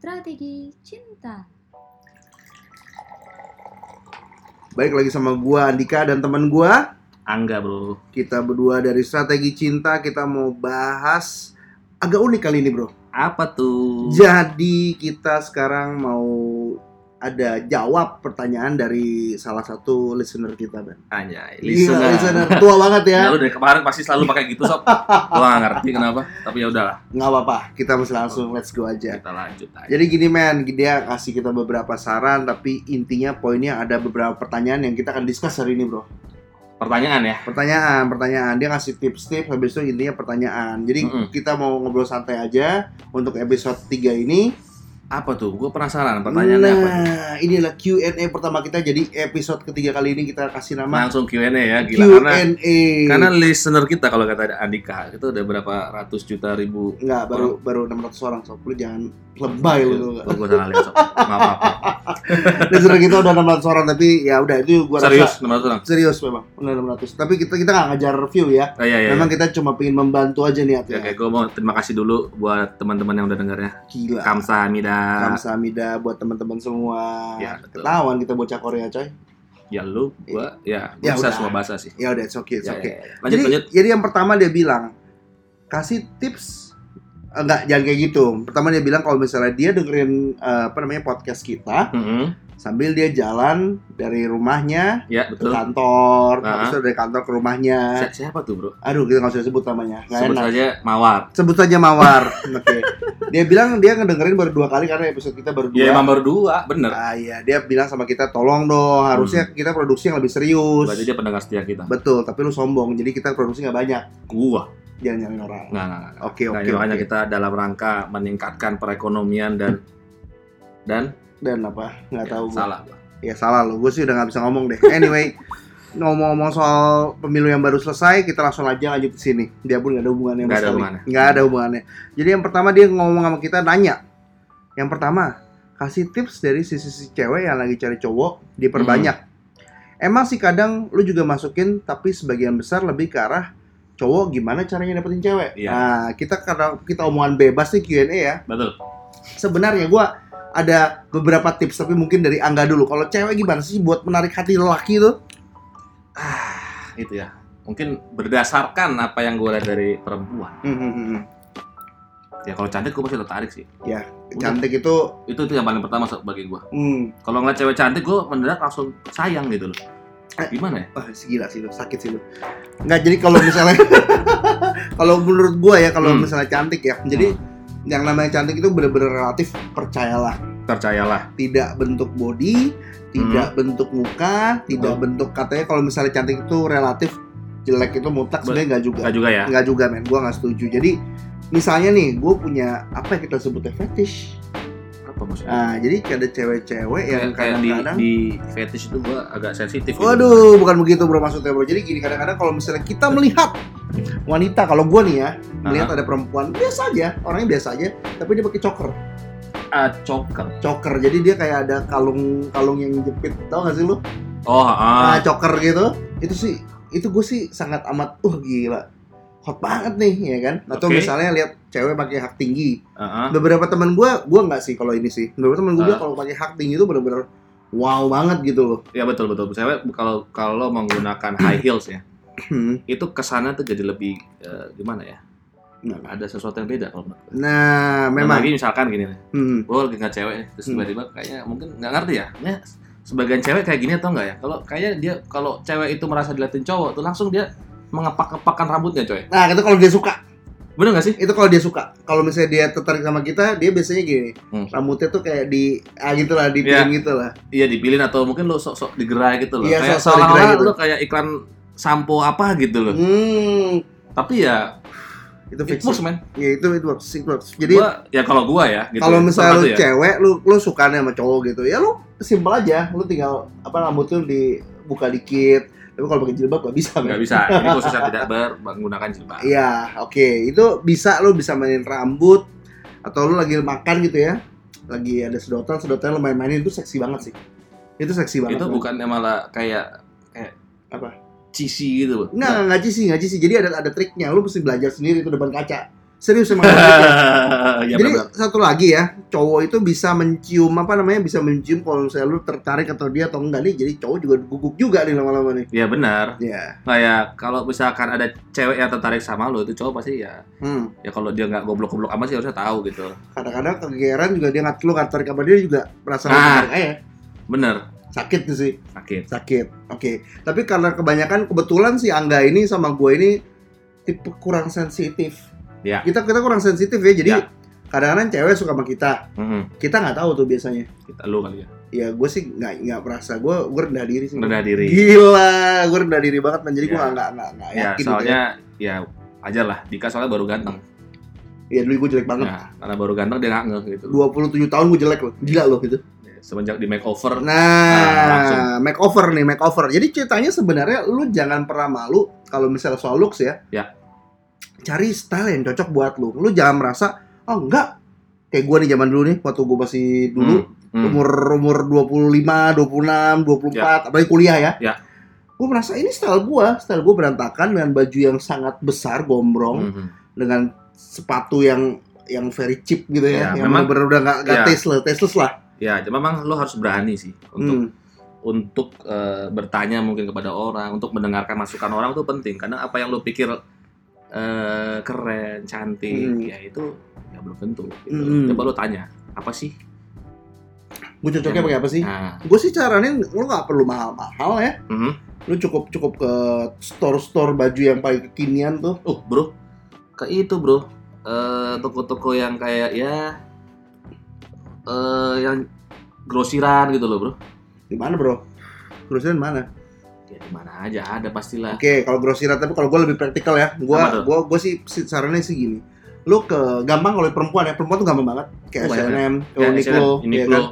Strategi Cinta. Baik lagi sama gua Andika dan teman gua. Angga bro Kita berdua dari Strategi Cinta kita mau bahas agak unik kali ini, Bro. Apa tuh? Jadi kita sekarang mau ada jawab pertanyaan dari salah satu listener kita, Ben. Gila, listener listener tua banget ya. Ya lu dari kemarin pasti selalu pakai gitu sob Gua gak ngerti kenapa Tapi ya udahlah Nggak apa-apa, kita masih langsung let's go aja. Kita lanjut aja Jadi gini men, dia kasih kita beberapa saran tapi intinya poinnya ada beberapa pertanyaan yang kita akan discuss hari ini, Bro. Pertanyaan ya Pertanyaan, pertanyaan. Dia ngasih tips-tips, habis itu intinya pertanyaan. Jadi Mm-mm. kita mau ngobrol santai aja untuk episode 3 ini. Apa tuh? Gue penasaran pertanyaannya apa tuh? nah, inilah Q&A pertama kita. Jadi episode ketiga kali ini kita kasih nama Langsung Q&A ya Gila karena Q&A. Karena listener kita kalau kata Andika Itu udah berapa ratus juta ribu Enggak, baru baru 600 orang sob. Lu jangan lebay lu. Gue salah lihat sob apa-apa Listener kita udah 600 orang tapi ya udah itu gua Serius? rasa 600 orang? serius memang. Udah 600. Tapi kita kita nggak ngajar review ya. Oh, iya, iya, Memang iya. kita cuma pengen membantu aja nih Ya, Oke, gue mau terima kasih dulu buat teman-teman yang udah dengarnya. Gila. Kamsahamnida. Kamsahamnida buat teman-teman semua. Ya, betul. Ketahuan kita bocah Korea, coy. Ya lu, gua, ya, Ya, bisa udah. semua bahasa sih. Ya udah, it's okay, it's Ya, okay. ya, ya. Lanjut, jadi, lanjut. jadi yang pertama dia bilang kasih tips enggak jangan kayak gitu. Pertama dia bilang kalau misalnya dia dengerin eh, apa namanya podcast kita Mhm. Sambil dia jalan dari rumahnya Ya, ke betul. kantor, Ah. habis itu dari kantor ke rumahnya. Si- Siapa tuh, Bro? Aduh, kita nggak usah sebut namanya, nggak Sebut enak. saja Mawar. Sebut saja Mawar. Oke. Dia bilang dia ngedengerin baru dua kali karena episode kita baru dua. Ya emang baru dua, bener. Ah iya, dia bilang sama kita tolong dong, harusnya kita produksi yang lebih serius. Hmm. Berarti dia pendengar setia kita. Betul, tapi lu sombong, jadi kita produksi nggak banyak. Gua. Jangan nyalain orang. Nggak, nggak, nggak. Oke, Nah, oke, makanya oke. kita dalam rangka meningkatkan perekonomian dan dan Dan apa? Nggak ya, tahu. salah gua. Ya salah lo, gue sih udah nggak bisa ngomong deh. Anyway, ngomong-ngomong soal pemilu yang baru selesai, kita langsung aja lanjut ke sini. Dia pun nggak ada hubungannya. Nggak ada sekali. hubungannya. Nggak ada hubungannya. Jadi yang pertama dia ngomong sama kita nanya. Yang pertama, kasih tips dari sisi-sisi cewek yang lagi cari cowok diperbanyak. Hmm. Emang sih kadang lu juga masukin, tapi sebagian besar lebih ke arah cowok gimana caranya dapetin cewek. Iya. Nah, kita karena kita omongan bebas nih Q&A ya. Betul. Sebenarnya gua ada beberapa tips tapi mungkin dari Angga dulu. Kalau cewek gimana sih buat menarik hati lelaki tuh? Ah, itu ya. Mungkin berdasarkan apa yang gue lihat dari perempuan. Hmm, hmm, hmm, hmm. Ya kalau cantik gue pasti tertarik sih. Cantik itu Itu itu yang paling pertama bagi gue. hmm, Kalau ngeliat cewek cantik gue mendadak langsung sayang gitu loh. Eh. Gimana ya? wah gila sih lu, sakit sih lu. Nggak jadi kalau misalnya kalau menurut gua ya kalau Hmm. misalnya cantik ya. Jadi yang namanya cantik itu bener-bener relatif percayalah. Percayalah. Tidak bentuk body, tidak bentuk muka, tidak Betul. bentuk katanya kalau misalnya cantik itu relatif jelek itu mutlak Be- sebenarnya nggak juga. Enggak juga ya? Nggak juga men, gua nggak setuju. Jadi misalnya nih, gue punya apa yang kita sebutnya fetish. Apa maksudnya? Nah, jadi ada cewek-cewek yang kayak di, kadang-kadang di fetish itu gue agak sensitif. gitu. Waduh, bukan begitu bro maksudnya bro. Jadi gini kadang-kadang kalau misalnya kita melihat wanita, kalau gue nih ya melihat ada perempuan biasa aja, orangnya biasa aja, tapi dia pakai choker, Ah, choker. choker. Jadi dia kayak ada kalung kalung yang jepit, tau gak sih lu? Oh, ah. Nah, choker gitu. Itu sih, itu gue sih sangat amat, uh gila, hot banget nih, ya kan? Atau Oke. misalnya lihat cewek pakai hak tinggi. Ah. Beberapa teman gue, gue nggak sih kalau ini sih. Beberapa teman gue bilang kalau pakai hak tinggi itu bener-bener wow banget gitu loh. Ya betul betul. Cewek kalau kalau menggunakan high heels ya, Hmm. itu kesannya tuh jadi lebih eh, gimana ya? Nah, Ada sesuatu yang beda kalau menurut gue. Nah, Dan memang. lagi misalkan gini nih, Hmm. gue lagi ngeliat cewek terus Hmm. tiba-tiba kayaknya mungkin nggak ngerti ya, ya sebagian cewek kayak gini atau enggak ya? Kalau kayaknya dia kalau cewek itu merasa diliatin cowok tuh langsung dia mengepak-ngepakkan rambutnya coy. Nah, itu kalau dia suka. Bener gak sih? Itu kalau dia suka. Kalau misalnya dia tertarik sama kita, dia biasanya gini. Hmm. Rambutnya tuh kayak di ah gitu lah, dipilih gitu lah. Iya dipilih atau mungkin lo sok-sok digerai gitu loh. Iya, kayak sok-sok digerai seolah-olah gitu. lo kayak iklan sampo apa gitu loh. Hmm, Tapi ya itu it fix. works man. Ya itu it works, it works. Jadi Gua, ya kalau gua ya gitu. kalau misalnya lu ya. cewek, lu lu sukanya sama cowok gitu, ya lu simpel aja. Lu tinggal apa rambut lu dibuka dikit. Tapi kalau pakai jilbab gak bisa. nggak bisa. Ini khusus yang tidak ber menggunakan jilbab. Iya, oke. Itu bisa lu bisa mainin rambut atau lu lagi makan gitu ya. Lagi ada sedotan, sedotan lu main-mainin itu seksi banget sih. Itu seksi banget. Itu men. bukannya malah kayak kayak Apa? cheesy gitu loh. Nggak, nggak ngaji sih, ngaji sih. Jadi ada ada triknya. Lu mesti belajar sendiri itu depan kaca. Serius emang ya Jadi benar. satu lagi ya, cowok itu bisa mencium apa namanya? Bisa mencium kalau misalnya lu tertarik atau dia atau enggak nih. Jadi cowok juga gugup juga nih lama-lama nih. Ya benar. Ya. Kayak kalau misalkan ada cewek yang tertarik sama lo itu cowok pasti ya Hmm. ya kalau dia nggak goblok-goblok amat sih harusnya tahu gitu. Kadang-kadang kegeeran juga dia nggak lu nggak tertarik sama dia juga merasa Nah. tertarik aja. Bener. Sakit tuh sih. Sakit. sakit oke tapi karena kebanyakan kebetulan si Angga ini sama gue ini tipe kurang sensitif Ya. kita kita kurang sensitif ya jadi Ya. kadang-kadang cewek suka sama kita Mhm. kita nggak tahu tuh biasanya Kita lu kali ya. ya gue sih nggak nggak merasa gue gue rendah diri sih Rendah diri. gila gue rendah diri banget man jadi gue Ya. nggak nggak nggak Ya, yakin gitu soalnya ya aja lah. Dika soalnya baru ganteng. ya dulu gue jelek banget Nah, karena baru ganteng dia nggak ngeh gitu. 27 tahun gue jelek loh gila loh gitu Semenjak di makeover. Nah, langsung. makeover nih, makeover. Jadi ceritanya sebenarnya lu jangan pernah malu kalau misalnya soal looks ya. Ya. Cari style yang cocok buat lu. Lu jangan merasa, oh enggak. Kayak gua nih zaman dulu nih, waktu gua masih dulu Hmm. umur umur 25, 26, 24, apalagi kuliah ya. Ya. Gua merasa ini style gua, style gua berantakan dengan baju yang sangat besar, gombrong, Mhm. dengan sepatu yang yang very cheap gitu ya, Ya, yang memang- bener-bener udah nggak nggak Ya. tasteless, tasteless lah. Ya, cuma memang lo harus berani sih untuk Hmm. untuk eh, bertanya mungkin kepada orang, untuk mendengarkan masukan orang itu penting karena apa yang lo pikir eh, keren, cantik, Hmm. ya itu ya belum tentu. Gitu. Hmm. Coba lo tanya, apa sih? Gue cocoknya pakai apa sih? Nah, gue sih caranin lu nggak perlu mahal-mahal ya mhm. lu cukup cukup ke store-store baju yang paling kekinian tuh oh bro, ke itu bro, Eh, toko-toko yang kayak ya eh yang grosiran gitu loh bro. di mana bro grosiran mana mana aja ada pastilah. oke kalau grosiran tapi kalau gue lebih praktikal ya. Gue gue gue sih sarannya sih gini. Lu ke gampang kalau perempuan ya. Perempuan tuh gampang banget. Kayak Oh. H&M ke Ya, Uniqlo H&M, ya kan?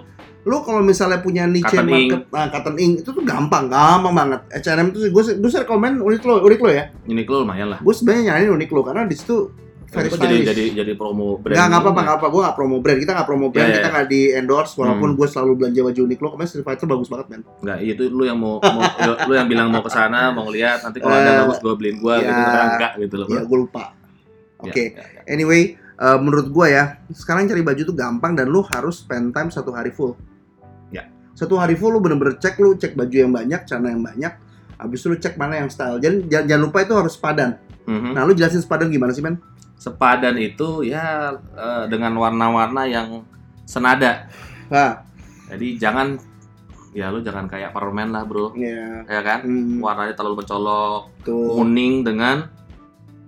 Lu kalau misalnya punya niche Cotton market nah, cotton ink itu tuh gampang gampang banget. H&M tuh gue gue sih rekomen Uniqlo Uniqlo ya. Uniqlo lumayan lah. gue sebenarnya nyariin Uniqlo karena di situ very jadi stylish. jadi jadi promo brand. Nggak, nggak apa-apa, ini? nggak apa. Gue nggak promo brand. Kita nggak promo brand, Ya, ya, kita ya. nggak di endorse. Walaupun Hmm. gue selalu belanja baju Uniqlo. Kemarin Street Fighter bagus banget, man. Enggak, itu lu yang mau, mau lu yang bilang mau ke sana, mau ngeliat nanti kalau ada Eh, bagus gue beliin gua gitu ya. ternyata enggak gitu loh. Ya, Bro. gue lupa. Ya, Oke. ya, ya. Anyway, eh, menurut gue ya, sekarang cari baju tuh gampang dan lu harus spend time satu hari full. Ya. Satu hari full lu bener-bener cek lu cek baju yang banyak, celana yang banyak. Habis itu lu cek mana yang style. Jangan, jangan, jangan lupa itu harus sepadan. Mhm. Nah, lu jelasin sepadan gimana sih, men? Sepadan itu ya eh, dengan warna-warna yang senada. Nah, Jadi jangan ya lu jangan kayak permen lah, Bro. ya. Ya kan? Hmm, Warnanya terlalu mencolok, tuh kuning dengan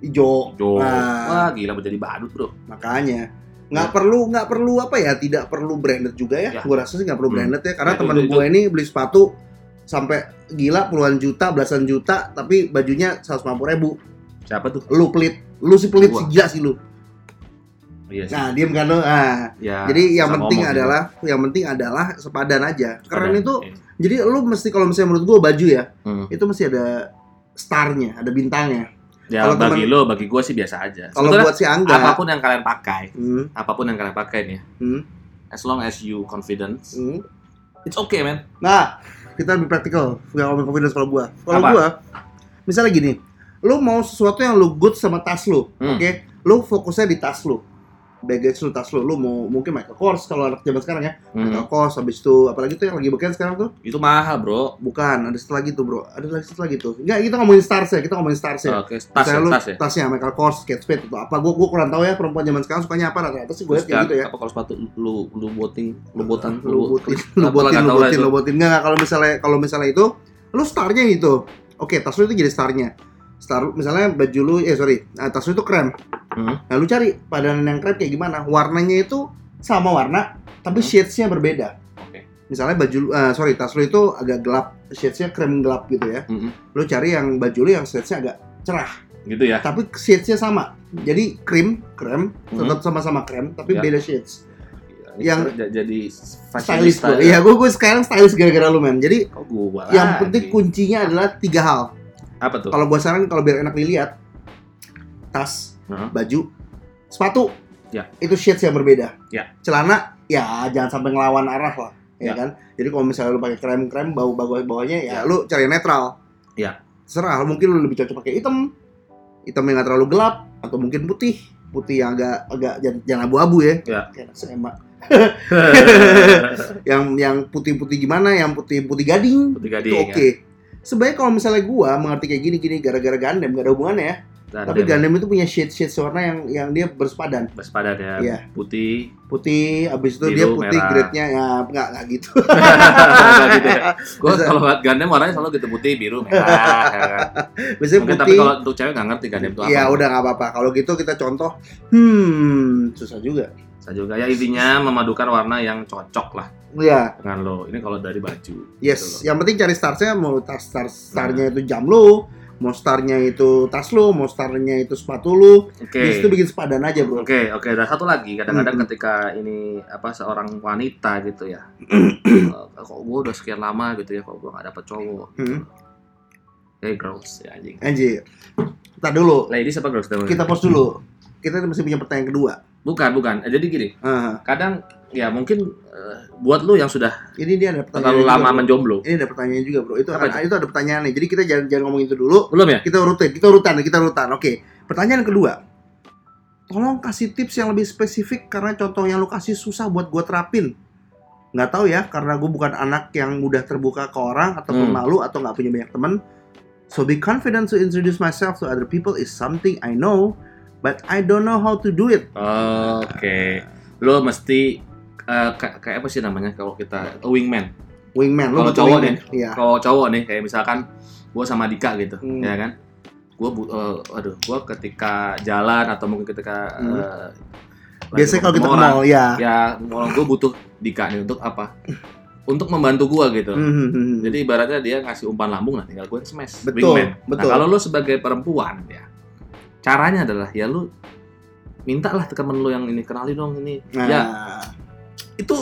hijau. hijau. Nah. Wah, gila menjadi badut, Bro. makanya nggak perlu nggak perlu apa ya tidak perlu branded juga ya, Ya. gue rasa sih nggak perlu Hmm. branded ya karena Ya, teman gue ini beli sepatu sampai gila puluhan juta belasan juta tapi bajunya 150 ribu Siapa tuh? lu pelit lu sih pelit Gua. sih gila sih lu Iya sih. nah diem kan lu ah ya, jadi yang penting adalah yang penting adalah sepadan aja keren itu Iya. jadi lu mesti kalau misalnya menurut gue baju ya Hmm. itu mesti ada starnya ada bintangnya Ya Kalau bagi temen- lo, bagi gua sih biasa aja. kalau buat si Angga apa pun yang kalian pakai, hmm, apa pun yang kalian pakai nih, hmm, as long as you confidence, hmm. it's okay man. Nah, kita lebih praktikal. Nggak ngomong confidence kalau gua. Kalau gua, misalnya gini, lu mau sesuatu yang lu good sama tas lu, Hmm. oke? Lu fokusnya di tas lu. Baggage lu, tas lu. Lu mau mungkin Michael Kors kalau anak zaman sekarang ya. Hmm. Michael Kors, habis itu apalagi tuh yang lagi beken sekarang tuh? Itu mahal bro. Bukan, ada satu lagi tuh bro. Ada lagi satu lagi tuh. Enggak, kita ngomongin stars ya. Kita ngomongin stars ya. Oke, tas ya, Misalnya lu tas ya. tasnya Michael Kors, Kate Spade atau apa? Gua gua kurang tahu ya perempuan zaman sekarang sukanya apa rata-rata sih gue liat kayak gitu ya. Apa kalau sepatu lu lu boting, lu botan, lu botin, lu botin, lu botin, lu botin. Nggak, nggak, kalau misalnya kalau misalnya itu, lu starnya gitu. Oke, tas lu itu jadi starnya. Star, misalnya baju lu, eh sorry, nah, tas lu itu krem. Hmm. Nah, lu cari padanan yang krem kayak gimana? Warnanya itu sama warna, tapi Hmm. shades-nya berbeda. Oke. Misalnya baju, lu- eh, sorry, tas lu itu agak gelap, shades-nya krem gelap gitu ya. Mm-mm. Lu cari yang baju lu yang shades-nya agak cerah, Gitu ya. tapi shades-nya sama. Jadi krim, krem, tetap sama-sama krem, tapi Ya. beda shades. Yang Yang- jadi fashionista. gue. Iya, gue gue sekarang stylish gara-gara lu men. Jadi Kok gua yang penting kuncinya adalah tiga hal. Apa tuh? Kalau gua saran kalau biar enak dilihat, tas, Heeh. baju, sepatu, Ya. itu shades yang berbeda. Ya. Celana, ya jangan sampai ngelawan arah lah, ya, Ya. kan. Jadi kalau misalnya lu pakai krem-krem, bau bawah bawahnya, ya, Ya. lu cari netral. Ya. Serah, mungkin lu lebih cocok pakai hitam, hitam yang nggak terlalu gelap, atau mungkin putih. putih yang agak agak jangan, abu-abu ya. Ya. Kayak yang yang putih-putih gimana? Yang putih putih gading. Putih Itu gading. oke. Sebenarnya kalau misalnya gua mengerti kayak gini gini gara-gara gandem gak ada hubungannya ya. Ya. Tapi gandem itu punya shade shade warna yang yang dia bersepadan. bersepadan ya. Iya. Putih. Putih, abis itu Biru, dia putih merah. grade-nya ya nggak nggak gitu. Gitu ya. Gue kalau liat gandem warnanya selalu gitu putih, biru, merah. ya kan. Biasanya Mungkin tapi putih. kalau untuk cewek nggak ngerti gandem itu apa. Ya udah nggak apa-apa. Kalau gitu kita contoh, hmm susah juga. Bisa juga ya intinya memadukan warna yang cocok lah Ya, dengan lo. Ini kalau dari baju. yes. Gitu Yang penting cari starsnya mau tas star starnya itu jam lu, mau starnya itu tas lu, mau starnya itu sepatu lu. Oke. Di situ bikin sepadan aja bro. Oke, oke. Dan satu lagi, kadang-kadang Hmm. ketika ini apa seorang wanita gitu ya, kok gue udah sekian lama gitu ya, kok gue gak dapet cowok. Hmm. Hey girls, ya anjing. Anjir. Ntar dulu. Ladies apa girls? Kita pause dulu. Kita masih punya pertanyaan kedua. Bukan, bukan. Eh, Jadi gini, Ah, kadang ya mungkin eh, buat lu yang sudah ini dia ada pertanyaan. terlalu juga, lama bro. menjomblo, Ini ada pertanyaan juga bro. Itu Apa ada, itu ada pertanyaan nih. Jadi kita jangan jangan ngomong itu dulu. belum ya? Kita urutin, kita urutan, kita urutan. Oke. Pertanyaan kedua. Tolong kasih tips yang lebih spesifik karena contoh yang lu kasih susah buat gua terapin. Nggak tahu ya, karena gue bukan anak yang mudah terbuka ke orang atau Hmm. pemalu atau nggak punya banyak teman. So be confident to introduce myself to other people is something I know, but I don't know how to do it. Oke. Lu mesti eh, kayak kayak apa sih namanya kalau kita a wingman. Wingman, Kalau cowok wingman. Iya. Kalau cowok nih kayak misalkan gua sama Dika gitu, Hmm. ya kan? Gua bu- eh, aduh, gua ketika jalan atau mungkin ketika Hmm. lagi Biasanya kalau kita ke mall ya. ya orang gue butuh Dika nih untuk apa? Untuk membantu gua gitu. Hmm, hmm, hmm. Jadi ibaratnya dia ngasih umpan lambung lah, tinggal gue smash. Betul, wingman. betul. Nah, kalau lu sebagai perempuan ya, caranya adalah ya lu minta lah ke temen lu yang ini kenalin dong ini. Nah, Ya itu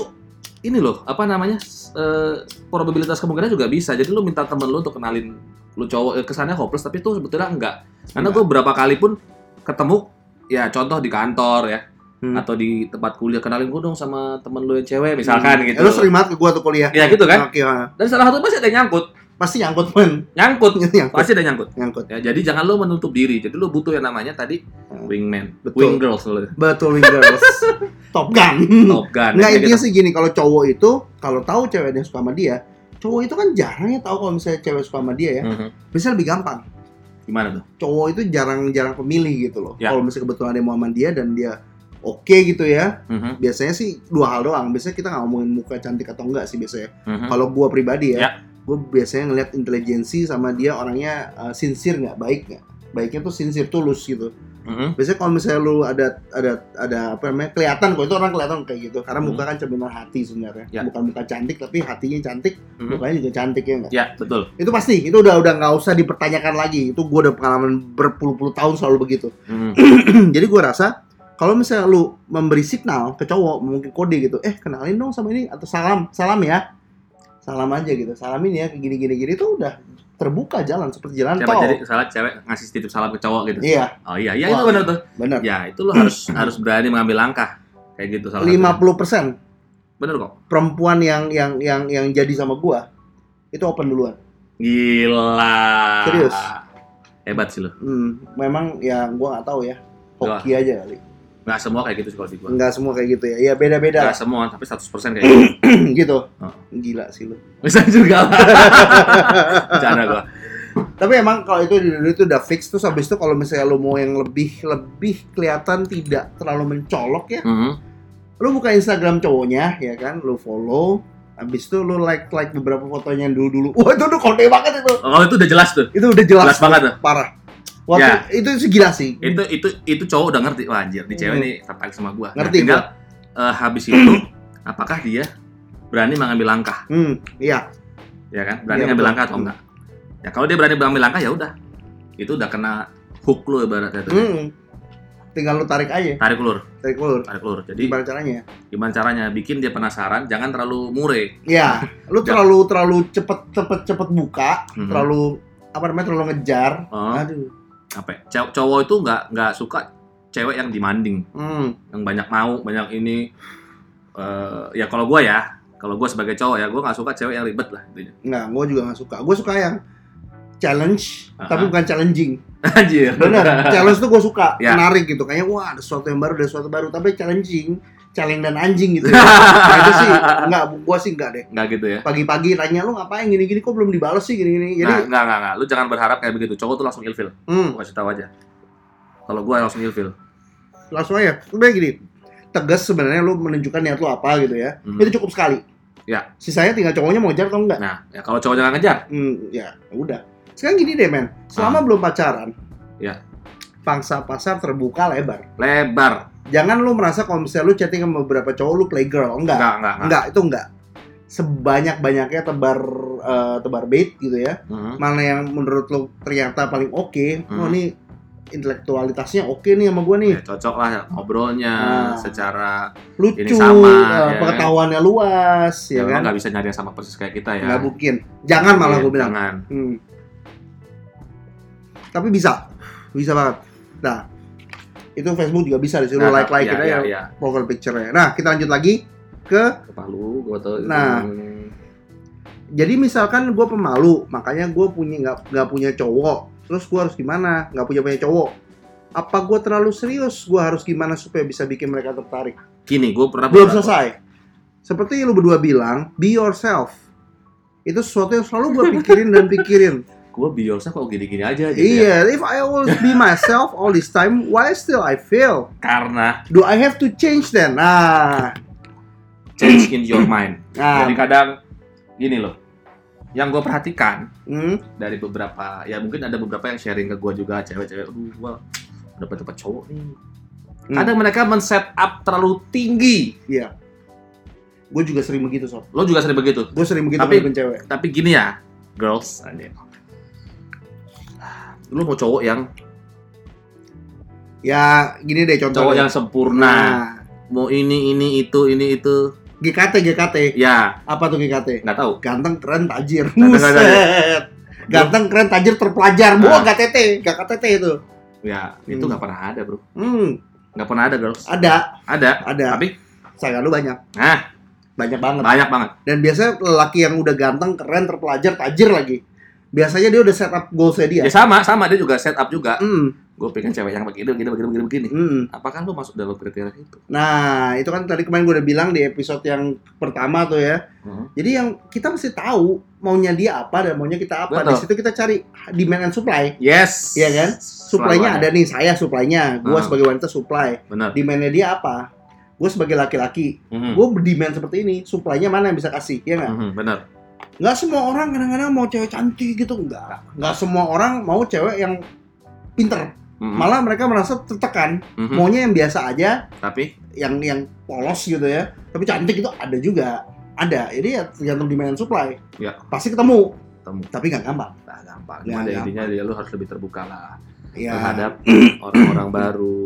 ini loh apa namanya eh, probabilitas kemungkinan juga bisa. Jadi lu minta temen lu untuk kenalin lu cowok eh, kesannya hopeless tapi itu sebetulnya enggak. Karena gue berapa kali pun ketemu ya contoh di kantor ya Hmm. atau di tempat kuliah kenalin gue dong sama temen lu yang cewek misalkan Hmm. gitu. Eh, Lu sering banget ke gua tuh kuliah. Ya gitu kan. Oke, ah. Dan salah satu pasti ada yang nyangkut. Pasti nyangkut men. Nyangkut. nyangkut, Pasti ada nyangkut. nyangkut. Ya, jadi jangan lu menutup diri. Jadi lu butuh yang namanya tadi Hmm. wingman, Betul. wing girls lu. Betul, Wing Girls. Top Gun. Top Gun. Nggak Kayak intinya gitu. sih gini, kalau cowok itu kalau tahu ceweknya suka sama dia, cowok itu kan jarang ya tahu kalau misalnya cewek suka sama dia ya. Mhm. Bisa lebih gampang. Gimana tuh? Cowok itu jarang-jarang pemilih gitu loh. Ya. Kalau misalnya kebetulan dia mau sama dia dan dia oke gitu ya. Mhm. Biasanya sih dua hal doang. Biasanya kita nggak ngomongin muka cantik atau enggak sih biasanya. Mhm. Kalau gua pribadi ya, Ya. Gue biasanya ngeliat intelijensi sama dia orangnya uh, sincere nggak, baik nggak. Baiknya tuh sincere, tulus gitu. Mhm. Biasanya kalau misalnya lu ada ada ada apa namanya kelihatan kok itu orang kelihatan kayak gitu. Karena Hmm. muka kan cerminan hati sebenarnya. Ya. Bukan muka cantik tapi hatinya cantik, Mhm. mukanya juga cantik ya nggak? Ya betul. Itu pasti. Itu udah udah nggak usah dipertanyakan lagi. Itu gue udah pengalaman berpuluh-puluh tahun selalu begitu. Mhm. Jadi gue rasa kalau misalnya lu memberi signal ke cowok mungkin kode gitu, eh kenalin dong sama ini atau salam, salam ya, salam aja gitu, salam ini ya kayak gini gini gini itu udah terbuka jalan seperti jalan Siapa tol. jadi salah cewek ngasih titip salam ke cowok gitu. Iya, Oh iya, iya Wah. itu benar tuh. benar. Ya itu lo harus harus berani mengambil langkah kayak gitu salah. Lima satunya. puluh persen Bener kok. perempuan yang yang yang yang jadi sama gua itu open duluan. Gila. Serius. Hebat sih lo. Hmm, memang ya gua nggak tahu ya, hoki aja kali. Nggak semua kayak gitu sih kalau di gua. Enggak semua kayak gitu ya. Ya beda-beda Nggak semua, tapi 100% kayak gitu. gitu. Oh. Gila sih lu. Bisa juga lah. Bercanda gua. Tapi emang kalau itu di dulu itu udah fix terus habis itu kalau misalnya lu mau yang lebih lebih kelihatan tidak terlalu mencolok ya, Mhm. lu buka Instagram cowoknya ya kan, lu follow, habis itu lu like like beberapa fotonya yang dulu dulu. Wah itu udah kode banget itu. Oh, itu udah jelas tuh. Itu udah jelas, Jelas banget tuh. parah. Wah Ya. itu itu gila sih. Itu itu itu cowok udah ngerti. Wah anjir, di cewek Hmm. ini tertarik sama gua. Nah, Ngerti tinggal eh, habis itu apakah dia berani mengambil langkah, Hmm, iya. ya kan? Berani Iya, ngambil betul. langkah atau enggak? Ya kalau dia berani mengambil langkah ya udah. Itu udah kena hook lu ibaratnya tuh. Hmm. Tinggal lu tarik aja, Tarik ulur, tarik ulur. tarik ulur. Jadi Gimana caranya? gimana caranya bikin dia penasaran, jangan terlalu mure. Ya, lu terlalu terlalu cepet cepet cepet buka, Mhm. terlalu apa namanya terlalu ngejar. Oh, Aduh. Apa? ya? Cow- Cowok itu nggak nggak suka cewek yang demanding, Hmm. yang banyak mau, banyak ini. Eh, ya kalau gua ya, kalau gua sebagai cowok ya, gua nggak suka cewek yang ribet lah. Intinya. Nggak, gue juga nggak suka. Gue suka yang challenge Ah, tapi ah. bukan challenging Anjir. bener challenge tuh gue suka Ya. menarik gitu kayaknya wah ada sesuatu yang baru ada sesuatu baru tapi challenging challenge dan anjing gitu ya nah, itu sih enggak gue sih enggak deh Enggak gitu ya. pagi-pagi tanya lu ngapain gini-gini kok belum dibales sih gini-gini Nah, jadi enggak, enggak, enggak. Lu jangan berharap kayak begitu. Cowok tuh langsung ilfil. hmm, Gua kasih tahu aja. Kalau gua langsung ilfil. langsung aja sebenarnya gini tegas sebenarnya lu menunjukkan niat lu apa gitu ya Hmm. itu cukup sekali Ya. sisanya tinggal cowoknya mau ngejar atau enggak Nah, ya kalau cowoknya nggak ngejar, hmm, ya udah sekarang gini deh men selama belum pacaran Ah. Ya. pangsa pasar terbuka lebar lebar. Jangan lu merasa kalau misalnya lu chatting sama beberapa cowok lu playgirl enggak Enggak, enggak, enggak. enggak itu enggak sebanyak-banyaknya tebar eh, tebar bait gitu ya Mhm. mana yang menurut lu ternyata paling oke Hmm. oh ini intelektualitasnya oke nih sama gue nih Ya, cocok lah ngobrolnya Nah. secara lucu Ini sama, eh, ya kan? pengetahuannya luas ya, ya, kan nggak bisa nyari yang sama persis kayak kita ya. nggak mungkin jangan malah Iya, gue bilang Jangan. Hmm. tapi bisa bisa banget nah itu Facebook juga bisa disuruh Nah, like like ya, kita ya, ya, ya. profile picture-nya. Nah kita lanjut lagi ke Palu, gua. Nah. jadi misalkan gue pemalu makanya gue punya nggak nggak punya cowok. Terus gue harus gimana? Nggak punya punya cowok. Apa gue terlalu serius? Gue harus gimana supaya bisa bikin mereka tertarik? Gini, gua pernah belum selesai. Seperti lu berdua bilang be yourself. Itu sesuatu yang selalu gue pikirin dan pikirin Gua biasa kok gini-gini aja gitu ya. iya if I always be myself all this time why still I fail Karena do I have to change then? Nah. Change in your mind. nah. Jadi kadang gini loh. Yang gue perhatikan hmm, dari beberapa ya mungkin ada beberapa yang sharing ke gue juga cewek-cewek aduh gua dapat dapat cowok nih. Hmm, kadang mereka men-set up terlalu tinggi. Iya. Gue juga sering begitu sob. Lo juga sering begitu? Gue sering begitu Tapi- cewek. tapi gini ya girls. Lo mau cowok yang ya gini deh contohnya. Cowok yang sempurna. Nah. Mau ini ini itu ini itu. GKT GKT ya. Apa tuh GKT nggak tahu. Ganteng keren tajir. Ganteng, keren, Buset. ganteng keren tajir terpelajar. Ah. gua gak TT gak KTT itu. Ya itu Hmm. nggak pernah ada bro. Hmm. Nggak pernah ada girls. Ada. Ada. Ada. Tapi? Sayang lu banyak. Nah banyak banget. Banyak banget. Dan biasanya lelaki yang udah ganteng keren terpelajar tajir lagi biasanya dia udah set up goalsnya dia. Ya sama sama. Dia juga set up juga. Hmm, gue pengen cewek yang begini begini begini begini begini. Hmm. apakah lo masuk dalam kriteria itu? Nah itu kan tadi kemarin gue udah bilang di episode yang pertama tuh ya. Hmm. jadi yang kita mesti tahu maunya dia apa dan maunya kita apa. Betul. di situ kita cari demand and supply. Yes. Iya kan? supply-nya ada nih saya supply-nya. Gue Ah. sebagai wanita supply. Benar. Demandnya dia apa? Gue sebagai laki-laki. Mhm. gue berdemand seperti ini supply-nya mana yang bisa kasih ya nggak? Mhm, benar nggak semua orang kadang-kadang mau cewek cantik gitu nggak. Nggak semua orang mau cewek yang pinter. Mhm. malah mereka merasa tertekan. Mhm. maunya yang biasa aja. Tapi? Yang yang polos gitu ya. Tapi cantik itu ada juga. Ada. Jadi ya tergantung demand and supply. Ya. pasti ketemu. Ketemu. Tapi nggak gampang. Nah, gampang. Ya, cuma ada gampang. intinya dia lu harus lebih terbuka lah ya terhadap orang-orang baru.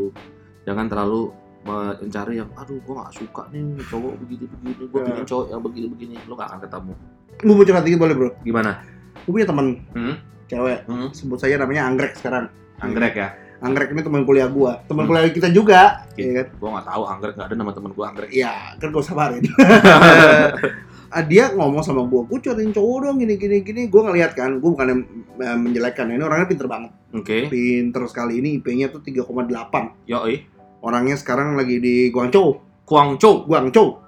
Jangan terlalu mencari yang aduh gua gak suka nih cowok begini begini gua Ya. pengen cowok yang begini begini lu gak akan ketemu gue mau curhat dikit boleh bro gimana gue punya temen hmm? cewek Hmm? sebut saja namanya anggrek sekarang anggrek ya anggrek ini teman kuliah gua teman Hmm. kuliah kita juga Oke. ya kan gua gak tahu anggrek gak ada nama temen gua anggrek Iya, kan gak usah barin. Ah, dia ngomong sama gue, gue cariin cowok dong gini gini gini. Gue ngeliat kan, gue bukan yang eh, menjelekkan. Ini orangnya pinter banget, oke pinter sekali. Ini IP-nya tuh 3,8. yoi Orangnya sekarang lagi di Guangzhou, Guangzhou Guangzhou.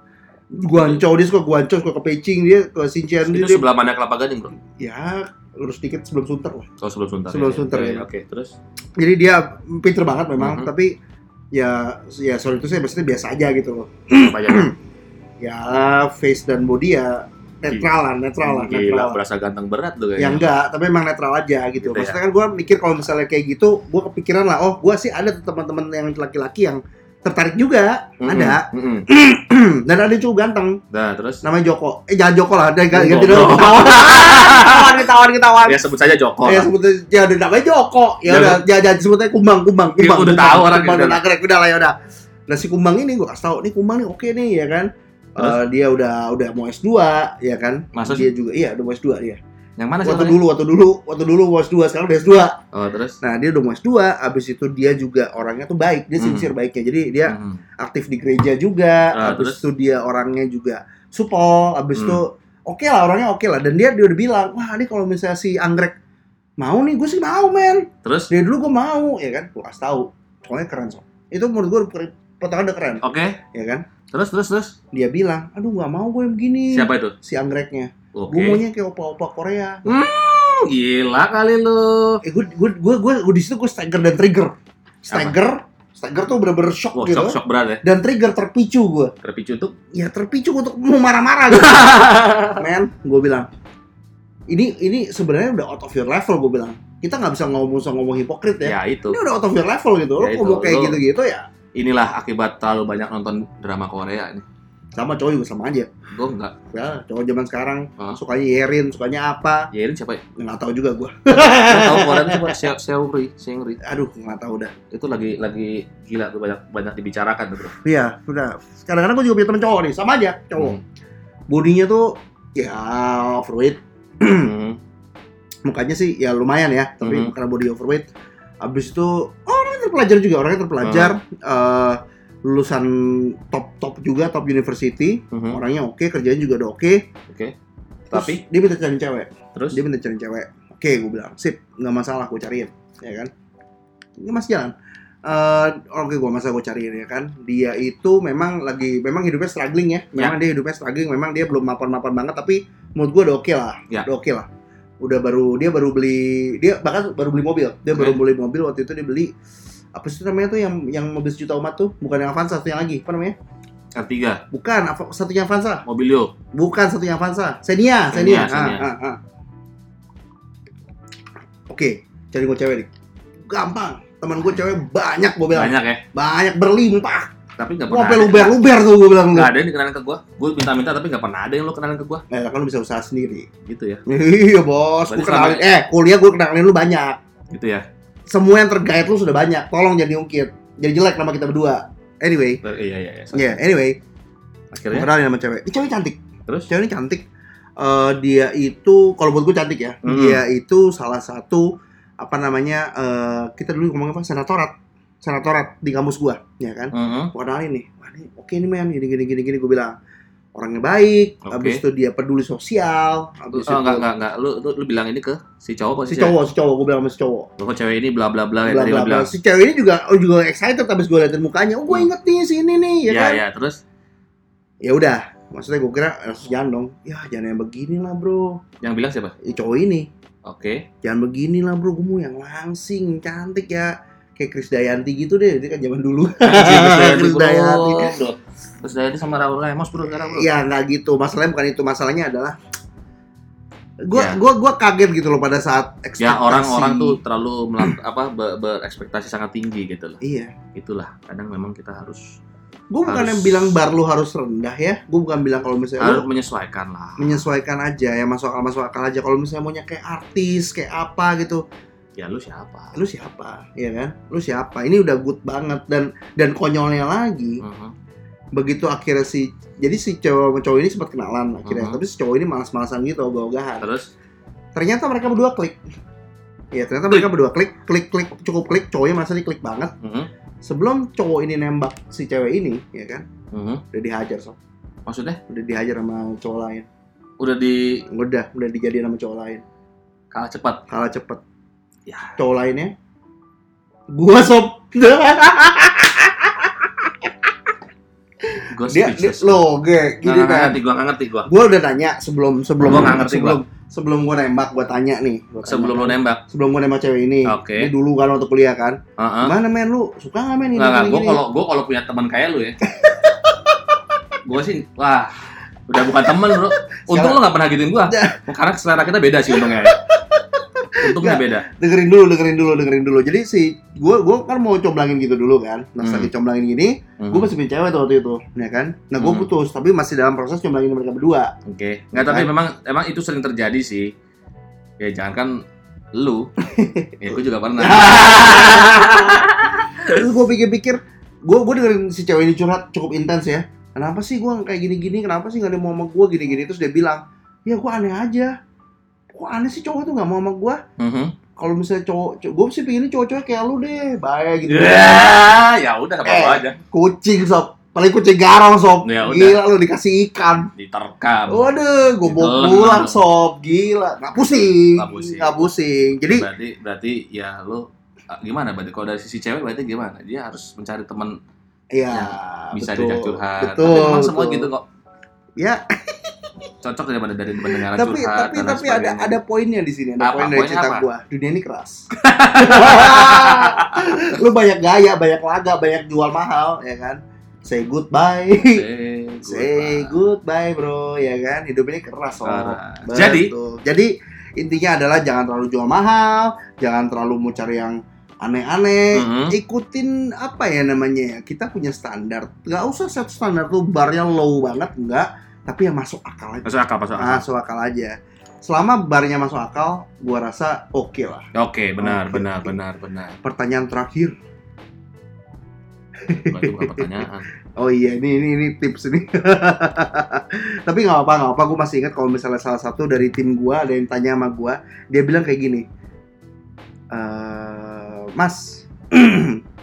Guangzhou dia suka Guangzhou, suka ke Beijing, dia ke Xinjiang itu dia, sebelah mana kelapa gading bro ya lurus dikit sebelum Sunter lah. oh sebelum sunter Sebelum ya. Sunter, Oke, ya. oke terus Jadi dia pinter banget memang, Mhm. tapi ya ya soal itu saya maksudnya biasa aja gitu loh. apa ya Ya face dan body ya netral lah, netral lah, netral lah. berasa ganteng berat tuh Ya kayaknya enggak, tapi emang netral aja gitu. Gitu Maksudnya kan gue mikir kalau misalnya kayak gitu, gue kepikiran lah, oh gue sih ada tuh teman-teman yang laki-laki yang tertarik juga, Mhm, ada. mhm. Dan ada cowok ganteng, nah terus namanya Joko. Eh jangan Joko lah, dan ganti dulu ketahuan, ketahuan, ketahuan, ya sebut saja Joko Ya lah. sebutnya, ya udah namanya Joko. Ya udah, jangan jangan sebutnya Kumbang, Kumbang, Ya, Kumbang. udah tahu orang Kumbang lah. Nagrek, udah lah ya udah. Nah si Kumbang ini gue kasih tau, nih Kumbang nih oke nih ya kan. Eh, dia udah udah mau S2 ya kan. Maksud- dia juga iya udah mau S2 dia. yang mana sih Waktu dulu, waktu dulu, waktu dulu mau S2, sekarang udah S2. oh terus Nah dia udah mau S2, abis itu dia juga orangnya tuh baik, dia Hmm. sincere baiknya. Jadi dia Mhm. aktif di gereja juga, Ah, abis terus? itu dia orangnya juga supel, abis Hmm. itu oke lah orangnya oke lah. Dan dia dia udah bilang, wah ini kalau misalnya si anggrek mau nih gue sih mau men Terus? dari dulu gue mau ya kan gue kasih tahu pokoknya keren sob itu menurut gue pertama udah keren Oke. ya kan Terus terus terus. dia bilang aduh nggak mau gue yang begini Siapa itu? si anggreknya Oke. gue maunya kayak opa-opa Korea Gila kali lu. eh gue gue gue gue, gue di situ gue stagger dan trigger stagger stagger tuh bener-bener shock Wah, gitu shock shock berat ya. dan trigger terpicu gue Terpicu tuh. ya terpicu untuk mau marah-marah gitu men gue bilang ini ini sebenarnya udah out of your level gue bilang kita nggak bisa ngomong ngomong hipokrit ya Ya itu. ini udah out of your level gitu lo Ya ngomong kayak lo- gitu-gitu ya Inilah akibat terlalu banyak nonton drama Korea ini. sama cowok juga sama aja Gue enggak. ya cowok zaman sekarang Hah? sukanya Yerin sukanya apa ini siapa ya? nggak tahu juga gue Gua tahu Korea siapa? Seo- Seungri, Seungri. aduh nggak tahu dah Itu lagi lagi gila tuh banyak banyak dibicarakan tuh, Bro. iya udah kadang-kadang gue juga punya temen cowok nih sama aja cowok Hmm. bodinya tuh ya overweight Hmm. mukanya sih ya lumayan ya tapi Mhm. karena body overweight abis itu terpelajar juga orangnya terpelajar eh, lulusan top top juga top university. Mhm. orangnya oke kerjaan juga udah oke. Oke. Terus Tapi? dia minta cari cewek. Terus? Dia minta cari cewek. Oke gue bilang sip nggak masalah gue cariin. Ya kan? Ini masih jalan. Eh, oke gue masa gue cariin ya kan? Dia itu memang lagi memang hidupnya struggling ya. Memang dia hidupnya struggling memang dia belum mapan-mapan banget tapi menurut gue udah oke lah. Ya. udah oke lah. Udah baru dia baru beli dia bahkan baru beli mobil. Dia Oke. baru beli mobil waktu itu dia beli apa sih namanya tuh yang yang mobil sejuta umat tuh bukan yang Avanza satu yang lagi apa namanya R3, bukan Ava- satunya Avanza Mobilio. bukan satunya Avanza Xenia Xenia, Xenia. Ah, ah, ah. oke cari gue cewek nih gampang teman gue cewek banyak gue bilang Banyak ya. banyak berlimpah Tapi gue pernah. sampai ada. luber-luber tuh gue bilang Nggak ada yang dikenalin ke gua. Gue minta-minta tapi nggak pernah ada yang lo kenalin ke gua. Eh, kan lu bisa usaha sendiri. Gitu ya. Iya bos, gue kenalin. Eh, kuliah gue kenalin lu banyak. Gitu ya. Semua yang terkait lu sudah banyak. Tolong jadi ungkit. Jadi jelek nama kita berdua. Anyway, Iya iya iya. ya anyway, gue Akhirnya kenalin sama cewek. Ini cewek cantik. terus Cewek ini cantik. Eh, dia itu, kalau buat gue cantik ya. Hmm. Dia itu salah satu apa namanya? eh, kita dulu ngomong apa? Senatorat. Senatorat di kampus gua, ya kan? Heeh. Gua kenalin nih. Wah, ini oke nih men, gini gini gini gini gue bilang. Orangnya baik, Oke. habis itu dia peduli sosial, Oh, habis itu enggak enggak enggak. Lu, lu lu bilang ini ke si cowok apa si si cowok, si cowok, gue bilang sama si cowok. Lo kok cewek ini bla bla bla Bla, ya bla, bla. bilang. Si cewek ini juga oh, juga excited habis gue liatin mukanya. Oh, gue Hmm. inget nih si ini nih, ya, Iya kan? iya terus Ya udah, maksudnya gue kira jangan dong. Ya jangan yang begini lah bro. yang bilang siapa? Ya, cowok ini, Oke. jangan begini lah bro. Gue mau yang langsing, cantik ya. Kayak Chris Dayanti gitu deh, dia kan zaman dulu. Chris Dayanti, Chris bro. Terus Dayanti sama Raul Lemos bro sekarang bro. Ya nggak gitu. Masalahnya bukan itu. Masalahnya adalah gue Ya. gua gua kaget gitu loh pada saat ekspektasi. Ya orang-orang tuh terlalu melang- apa ber- berekspektasi sangat tinggi gitu loh. Iya. Itulah kadang memang kita harus Gue bukan yang bilang bar lu harus rendah ya. Gue bukan bilang kalau misalnya harus lu menyesuaikan lah. menyesuaikan aja ya masuk akal masuk akal aja. Kalau misalnya maunya kayak artis kayak apa gitu, Ya lu siapa? lu siapa? Iya kan? Lu siapa? Ini udah good banget dan dan konyolnya lagi Mhm. Begitu akhirnya si jadi si cowok sama cowok ini sempat kenalan akhirnya Mhm. tapi si cowok ini malas-malasan gitu ogah-ogahan. Terus Ternyata mereka berdua klik. Ya ternyata mereka berdua klik klik klik cukup klik cowoknya dia klik banget. mhm, Sebelum cowok ini nembak si cewek ini ya kan mhm. udah dihajar sob maksudnya udah dihajar sama cowok lain udah di udah udah dijadiin sama cowok lain kalah cepat. kalah cepet Ya. cowok lainnya gua sob Gue dia, dia lo gue gini nggak kan ngerti, gua nggak ngerti gua. gua udah nanya sebelum sebelum Gua nggak ngerti, sebelum sebelum gua nembak gua tanya nih gua tanya Sebelum lu kan. nembak. sebelum gua nembak cewek ini Oke. ini dulu kan waktu kuliah kan Heeh. gimana men lu suka nggak men ini Nggak, Gue gini? kalau gue kalau punya teman kayak lu ya, gue sih wah udah bukan temen bro. Untung lu nggak pernah gituin gue, karena selera kita beda sih untungnya. Ya. Untungnya beda. dengerin dulu dengerin dulu dengerin dulu jadi si gua gua kan mau comblangin gitu dulu kan nah Hmm. lagi comblangin gini Mhm. gua masih punya cewek tuh waktu itu ya kan nah gua Hmm. putus tapi masih dalam proses comblangin mereka berdua Oke, nggak tapi Kan? memang emang itu sering terjadi sih. Ya jangan kan lu, ya gue juga pernah. Terus gue pikir-pikir, gue gue dengerin si cewek ini curhat cukup intens ya. Kenapa sih gue kayak gini-gini? Kenapa sih gak ada mau sama gue gini-gini? Terus dia bilang, ya gue aneh aja. Kok aneh sih cowok tuh gak mau sama gue? Mhm. Kalau misalnya cowok, gue sih pengen cowok-cowok kayak lu deh, baik gitu. Ya, ya udah apa Eh. aja. Kucing sob. Paling kucing garong sob. Ya udah. Gila lu dikasih ikan. diterkam. Waduh, gue bawa Ditelan pulang lu. sob. Gila, nggak pusing. Nggak pusing. Nggak pusing. Jadi berarti berarti ya lu ah, gimana berarti kalau dari sisi cewek berarti gimana? Dia harus mencari teman ya bisa betul. diajak curhat. Betul. Tapi memang semua gitu kok. Ya, Cocok daripada dari pendengaran tapi curhat tapi dan tapi ada ada poinnya di sini. Ada Apa? poin dari Poinnya cerita apa? gua. Dunia ini keras. lu banyak gaya, banyak laga, banyak jual mahal, ya kan? Say goodbye. Say Say goodbye. bro, ya kan? Hidup ini keras oh. Betul. Jadi? jadi intinya adalah jangan terlalu jual mahal, jangan terlalu mau cari yang aneh-aneh. Mhm. Ikutin apa ya namanya ya? Kita punya standar. Gak usah satu standar tuh barnya low banget, enggak. Tapi yang masuk akal aja. Masuk akal, masuk akal. Masuk akal aja. Selama barnya masuk akal, gua rasa oke lah. Oke, benar, Oke, benar, benar, benar. Pertanyaan terakhir. Bukan bukan pertanyaan. Oh iya, ini ini, ini tips ini. Tapi nggak apa nggak apa. Gue masih ingat kalau misalnya salah satu dari tim gue ada yang tanya sama gue, dia bilang kayak gini, "Eh, Mas,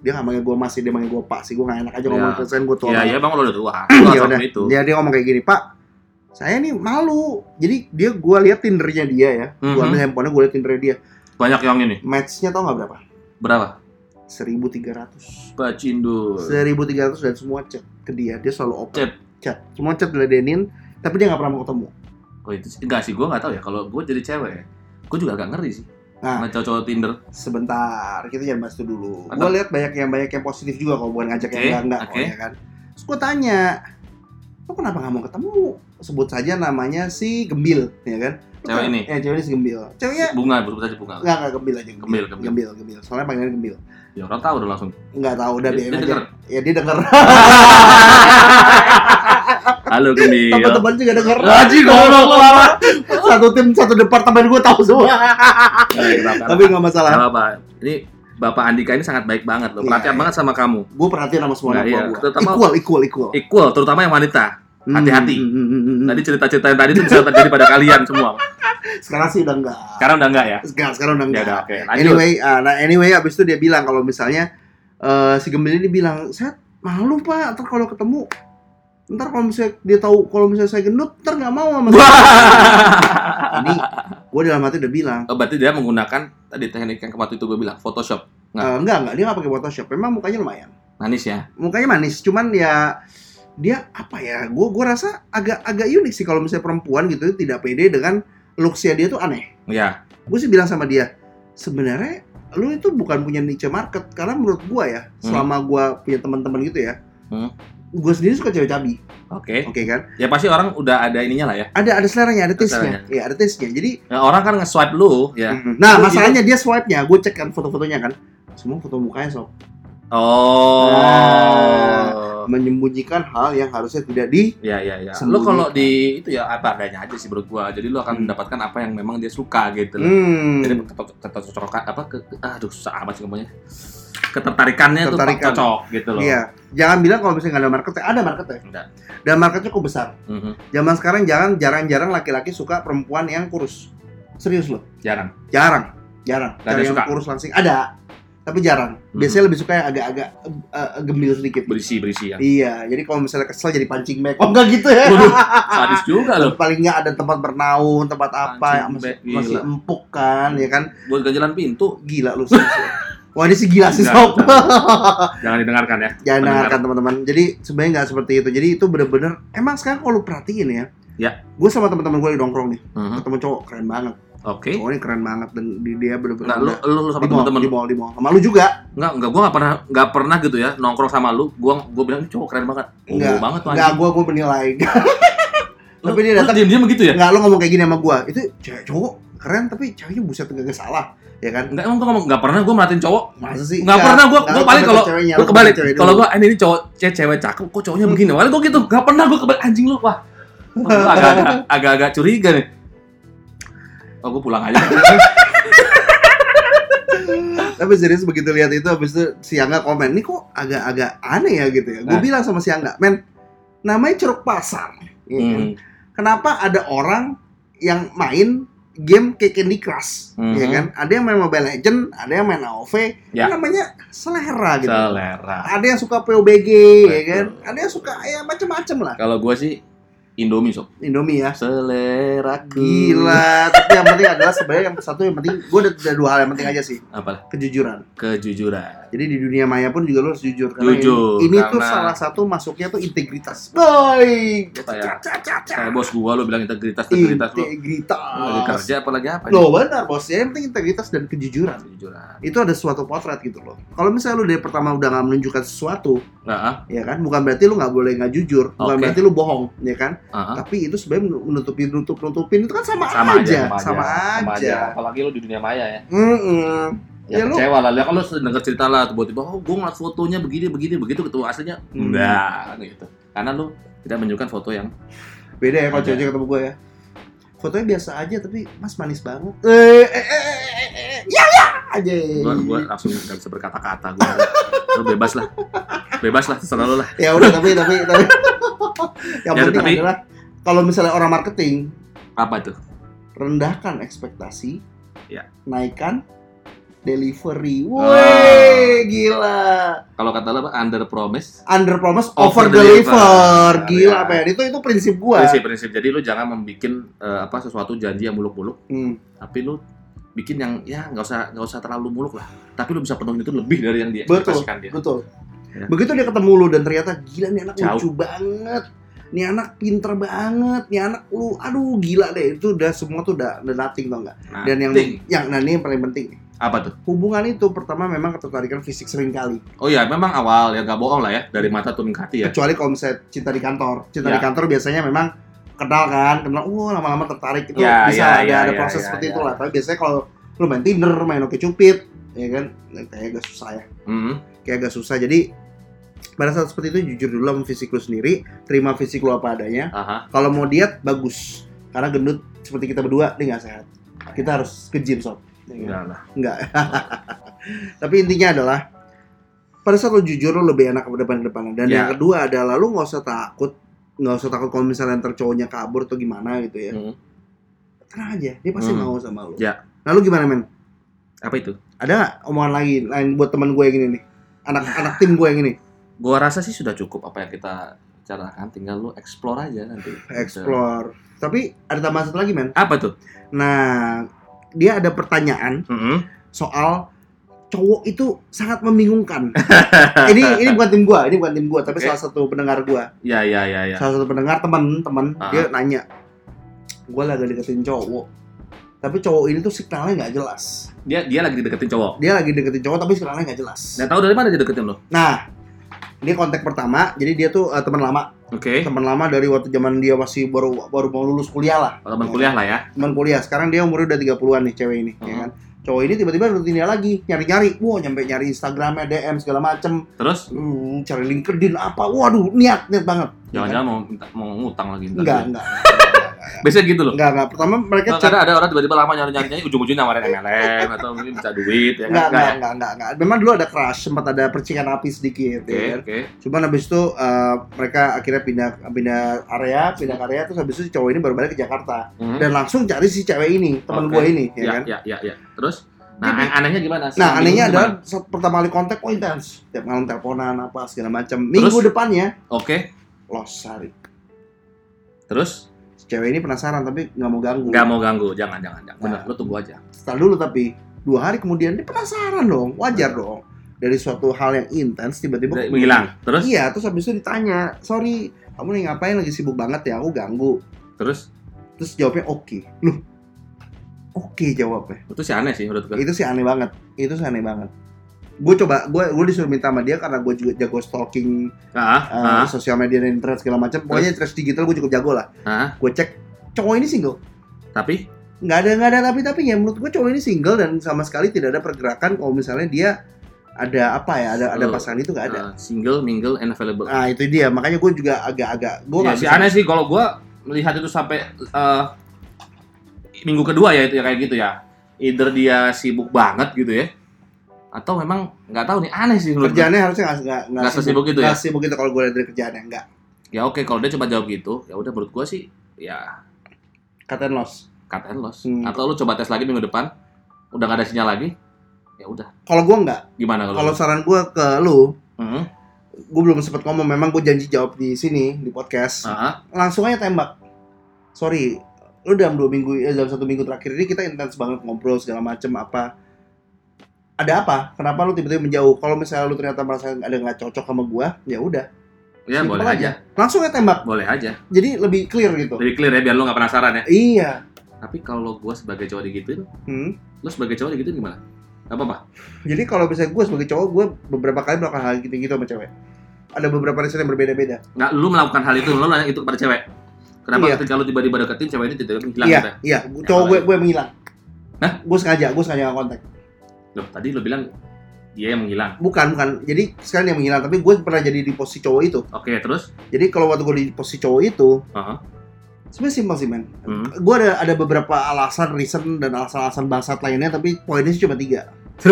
dia nggak manggil gue Mas sih, dia manggil gue Pak sih. Gue nggak enak aja ngomong Iya. terus kan gue tua. Iya, iya Bang lo udah tua. Ya udah. ngomong itu. Dia dia ngomong kayak gini, Pak. Saya nih malu. Jadi dia gue lihat tindernya dia ya. Gue Mhm. ambil handphonenya gue lihat tindernya dia. Banyak yang ini. Matchnya tau nggak berapa? Berapa? 1300 Bacindul. 1300 dan semua chat ke dia. Dia selalu open. Chat. Chat. Semua chat diladenin. Tapi dia nggak pernah mau ketemu. Oh itu sih- enggak sih, gue nggak tahu ya. Kalau gue jadi cewek, gue juga agak ngeri sih. Nah. Sama cowok-cowok Tinder. sebentar kita jangan bahas itu dulu gue lihat banyak yang banyak yang positif juga kalau bukan ngajak yang Oke, enggak enggak oke. kok ya kan terus gue tanya lo kenapa nggak mau ketemu sebut saja namanya si Gembil ya kan Lo Cewek kan- ini? ya cewek ini si Gembil ceweknya Bunga, sebut aja bunga. enggak enggak Gembil aja Gembil, Gembil. Gembil Gembil soalnya panggilan Gembil Ya orang tahu udah langsung. enggak tahu udah Dia- biarin dia aja denger. ya dia denger Halo Gembil. teman-teman juga denger Gaji goblok apa? satu tim satu departemen gue tahu semua tapi nggak masalah Gak apa. Ini Bapak Andika ini sangat baik banget loh. Iya, Perhatian iya. banget sama kamu. gue perhatian sama semua Nah, iya. Terutama- equal equal equal Equal, terutama yang wanita. Hati-hati. Hmm, hmm, hmm, hmm. Tadi cerita-cerita yang tadi itu bisa terjadi pada kalian semua. sekarang sih udah enggak Sekarang udah enggak ya? sekarang sekarang udah Ya enggak udah oke. Lanjut. anyway ah, nah anyway abis itu dia bilang kalau misalnya eh, si Gembil ini bilang saya malu pak ntar kalau ketemu ntar kalau misalnya dia tahu kalau misalnya saya gendut ntar nggak mau sama saya ini gue dalam hati udah bilang Oh, berarti dia menggunakan tadi teknik yang waktu itu gue bilang Photoshop. Nggak. eh, enggak enggak dia nggak pakai Photoshop memang mukanya lumayan Manis ya. mukanya manis cuman ya dia apa ya gue gue rasa agak agak unik sih kalau misalnya perempuan gitu tidak pede dengan looksnya dia tuh aneh Ya. gue sih bilang sama dia sebenarnya lu itu bukan punya niche market karena menurut gua ya selama gua punya teman-teman gitu ya Hmm. Gue sendiri suka cewek cabi. Oke. oke kan? Ya pasti orang udah ada ininya lah ya. ada ada seleranya ada taste-nya. Iya ada taste-nya. Jadi Ya, orang kan nge-swipe lu ya. nah Itu masalahnya dia swipe-nya. Gue cek kan foto-fotonya kan. Semua foto mukanya sob Oh. Nah. menyembunyikan hal yang harusnya tidak di Ya ya ya. Sembunyikan. kalau di itu ya apa adanya aja sih menurut gua. Jadi lu akan Hmm. mendapatkan apa yang memang dia suka gitu loh. hmm. Jadi kecocokan apa ke aduh susah amat sih ngomongnya. Ketertarikannya Ketertarikan. tuh cocok gitu loh. iya jangan bilang kalau misalnya nggak ada marketnya ada marketnya Enggak. dan marketnya kok besar Mhm. zaman sekarang jangan jarang-jarang laki-laki suka perempuan yang kurus serius loh Jarang. jarang jarang Nggak ada yang suka? kurus langsing ada tapi jarang Hmm. biasanya lebih suka yang agak-agak eh, eh, gembil sedikit Berisi berisi ya. iya jadi kalau misalnya kesel jadi pancing bag oh enggak gitu ya Waduh, sadis juga loh. paling nggak ada tempat bernaung tempat apa yang masih, gila. masih empuk kan ya kan Buat ganjalan pintu. gila lu lu. wah ini sih gila sih Enggak, sob Jangan didengarkan ya. jangan dengarkan teman-teman jadi sebenarnya nggak seperti itu jadi itu bener-bener emang sekarang kalau lu perhatiin ya Ya. gue sama teman-teman gue di nongkrong nih Mhm. ketemu cowok keren banget Oke. cowok ini keren banget dan di dia bener-bener Enggak lu lu, lu sama teman-teman di mall, di mall. Sama lu juga. Enggak, enggak gua enggak pernah enggak pernah gitu ya nongkrong sama lu. Gua gua bilang "Ini cowok keren banget. Ungu Enggak, banget tuh Enggak, gua gua menilai. Lu- tapi dia datang- diam-diam begitu ya? Enggak, lu ngomong kayak gini sama gua. Itu cewek cowok keren tapi ceweknya buset gak salah, ya kan? Enggak emang gua ngomong enggak pernah gua merhatiin cowok. Masa sih? Enggak pernah gua Enggak, gua paling kalau lu kebalik. Kalau gua ini, cowok cewek, cakep kok cowoknya begini. Paling gua gitu. Enggak pernah gua kebalik anjing lu. Wah. Agak-agak curiga nih. Oh, pulang aja. Tapi serius begitu lihat itu habis itu si Angga komen, "Ini kok agak-agak aneh ya gitu ya." Gua Nah. bilang sama si Angga, "Men, namanya ceruk pasar." ya kan? Hmm. Kenapa ada orang yang main game kayak Candy Crush, Mhm. ya kan? Ada yang main Mobile Legend, ada yang main AoV, Ya. Kan namanya selera gitu. Selera. Ada yang suka PUBG, ya kan? Ada yang suka ya macem-macem lah. Kalau gua sih Indomie sob. Indomie ya. Selera Gila, tapi yang penting adalah sebenarnya yang satu yang penting gue ada, ada dua hal yang penting aja sih, Apa? kejujuran. Kejujuran. Jadi di dunia maya pun juga lo harus jujur karena Jujur, ini, ini tuh karena- salah satu masuknya tuh integritas. Boy, Lu kayak- bos gua lu bilang integritas, integritas integritas. Lagi kerja apalagi apa nih? Loh benar bos, ya, yang penting integritas dan kejujuran. Kejujuran. Itu ada suatu potret gitu loh. Kalau misalnya lu dari pertama udah nggak menunjukkan sesuatu, Nah, ah, ya kan, bukan berarti lu nggak boleh nggak jujur, bukan Oke. berarti lu bohong, ya kan? ah. Tapi itu sebenarnya menutupi nutup nutupin itu kan sama, sama aja, aja, sama, aja. Apalagi lu di dunia maya ya. Mm-mm. Ya, Ya, lu kecewa lah. Ya kalau denger cerita lah tiba-tiba oh gue ngeliat fotonya begini begini begitu ketemu aslinya Hmm. enggak gitu. Karena lu tidak menunjukkan foto yang beda ya kalau cewek ketemu gue ya. Fotonya biasa aja tapi Mas manis banget. Eh, eh, eh, eh, eh, eh, ya ya aja. gua, gua langsung gak bisa berkata-kata gua. lu bebas lah. Bebas lah terserah lu lah. Ya udah tapi tapi tapi yang Ya, penting tapi- adalah kalau misalnya orang marketing Apa tuh? rendahkan ekspektasi, Ya. naikkan delivery. Ah. Woi, gila. Kalau kata apa? Under promise. Under promise, Over over deliver. deliver. Gila, Ya. Ben. Itu itu prinsip gua. Prinsip-prinsip. Jadi lu jangan membuat apa sesuatu janji yang muluk-muluk, Hmm. tapi lu bikin yang ya nggak usah nggak usah terlalu muluk lah. Tapi lu bisa penuhin itu lebih dari yang dia Betul, dia. betul. Ya. Begitu dia ketemu lu dan ternyata gila nih anak Jauh. lucu banget. Nih anak pinter banget, nih anak lu aduh gila deh. Itu udah semua tuh udah udah nothing tau nggak? Nah, Dan yang yang nah ini yang paling penting. Apa tuh? Hubungan itu pertama memang ketertarikan fisik sering kali. Oh iya, memang awal ya nggak bohong lah ya dari mata turun ke hati ya. Kecuali kalau misalnya cinta di kantor. Cinta Ya. di kantor biasanya memang kenal kan, kenal, oh lama-lama tertarik itu Ya, bisa ya, ada ya, ada ya, proses ya, seperti ya. itulah. Tapi biasanya kalau lu main Tinder, main Oke Cupid, ya kan, kayak agak susah ya. Hmm. kayak agak susah jadi pada saat seperti itu jujur dulu sama fisik lu sendiri terima fisik lu apa adanya kalau mau diet bagus karena gendut seperti kita berdua dia nggak sehat kita harus ke gym sob Ya? Enggak lah. nggak tapi intinya adalah pada saat lu jujur lu lebih enak ke depan depan dan Ya. yang kedua adalah lu nggak usah takut nggak usah takut kalau misalnya ntar cowoknya kabur atau gimana gitu ya Hmm. tenang aja dia pasti Hmm. mau sama lu Ya. nah lu gimana men Apa itu? ada nggak omongan lagi lain buat teman gue yang ini nih anak anak tim gue yang ini Gua rasa sih sudah cukup apa yang kita bicarakan, tinggal lu explore aja nanti. explore. Tapi ada tambahan satu lagi, men. Apa tuh? Nah, dia ada pertanyaan Hmm. soal cowok itu sangat membingungkan. ini ini bukan tim gua, ini bukan tim gua, tapi Oke. salah satu pendengar gua. Ya ya ya ya. Salah satu pendengar teman-teman Ah. dia nanya, gua lagi deketin cowok. Tapi cowok ini tuh signalnya nggak jelas. Dia dia lagi deketin cowok. Dia lagi deketin cowok tapi signalnya nggak jelas. Nah, tahu dari mana dia deketin lo? Nah, ini kontak pertama, jadi dia tuh eh, teman lama, Oke. teman lama dari waktu zaman dia masih baru baru mau lulus kuliah lah. Teman kuliah lah ya. teman kuliah sekarang dia umurnya udah 30-an nih cewek ini ya Mhm. kan cowok ini tiba-tiba rutin dia lagi nyari-nyari wah nyampe nyari Instagramnya DM segala macem Terus hmm, cari LinkedIn apa waduh niat niat banget jangan-jangan mau minta, mau ngutang lagi ntar. enggak enggak Biasanya gitu loh. enggak enggak pertama mereka Nah, ada orang tiba-tiba lama nyari-nyarinya ujung-ujungnya nawarin MLM atau mungkin minta duit ya enggak kan? enggak ya? enggak enggak enggak memang dulu ada crush sempat ada percikan api sedikit Oke, ya kan oke. cuman habis itu eh, mereka akhirnya pindah pindah area pindah area terus habis itu si cowok ini baru balik ke Jakarta Hmm. dan langsung cari si cewek ini teman Oke. gue ini ya, Ya, kan ya, ya, ya. Terus Nah, Jadi- anehnya gimana? Nah, Selama anehnya adalah gimana? pertama kali kontak, oh intens. Tiap malam teleponan, apa, segala macam. Minggu Terus? depannya, Oke. lost hari. Terus Cewek ini penasaran, tapi nggak mau ganggu. nggak mau ganggu, jangan, jangan, jangan. Bener, Nah. lu tunggu aja. Setelah dulu tapi, dua hari kemudian, dia penasaran dong. Wajar dong. Dari suatu hal yang intens, tiba-tiba... Menghilang. Terus, Iya, terus habis itu ditanya, sorry, kamu nih ngapain lagi sibuk banget ya, aku ganggu. terus Terus jawabnya oke. Loh, oke jawabnya. itu sih aneh sih menurut gue. Itu sih aneh banget. Itu sih aneh banget. Gue coba, gue gue disuruh minta sama dia karena gue juga jago stalking Ah, uh, ah, sosial media dan internet segala macam. Pokoknya interest digital gue cukup jago lah. ah. Gue cek cowok ini single. Tapi Nggak ada nggak ada tapi tapinya. Menurut gue cowok ini single dan sama sekali tidak ada pergerakan kalau misalnya dia ada apa ya ada ada pasangan itu nggak ada. uh, single, mingle, and available. Nah itu dia makanya gue juga agak-agak gue Ya, sih bisa. aneh sih kalau gua melihat itu sampai eh, minggu kedua ya itu ya kayak gitu ya. Either dia sibuk banget gitu ya. Atau memang nggak tahu nih aneh sih. Kerjaannya harusnya nggak nggak Nggak sesibuk itu ya? Nggak sibuk itu kalau gue lihat dari kerjaannya nggak. Ya oke kalau dia coba jawab gitu, ya udah menurut gua sih ya Cut and loss. cut and loss. Hmm. Atau lu coba tes lagi minggu depan, udah gak ada sinyal lagi, ya udah. Kalau gue nggak. Gimana kalau? Kalau saran gue ke lu, Hmm. gue belum sempat ngomong. Memang gue janji jawab di sini di podcast. Ah, Langsung aja tembak. Sorry, lu dalam dua minggu, ya dalam satu minggu terakhir ini kita intens banget ngobrol segala macem apa. Ada apa? Kenapa lu tiba-tiba menjauh? Kalau misalnya lu ternyata merasa ada nggak cocok sama gue, ya udah. ya Simpel boleh aja. Langsung aja tembak. Boleh aja. Jadi lebih clear gitu. Lebih clear ya biar lu gak penasaran ya. Iya. Tapi kalau gua sebagai cowok digituin, Hmm. lu sebagai cowok digituin gimana? Gak apa-apa. Jadi kalau misalnya gue sebagai cowok, gue beberapa kali melakukan hal gitu-gitu sama cewek. Ada beberapa reason yang berbeda-beda. Nggak, lu melakukan hal itu, lu nanya itu kepada cewek. Kenapa Iya. ketika lu tiba-tiba deketin cewek ini tiba-tiba menghilang iya, gitu ya? iya. Cowok gue gue menghilang. Hah? Gue sengaja, gue sengaja nggak kontak. Loh, tadi lu bilang dia yang menghilang. Bukan, bukan. Jadi sekarang dia menghilang, tapi gue pernah jadi di posisi cowok itu. Oke, terus? Jadi kalau waktu gue di posisi cowok itu, Aha. sebenarnya simpel sih men. Hmm. Gue ada ada beberapa alasan, reason dan alasan-alasan bangsat lainnya, tapi poinnya sih cuma tiga.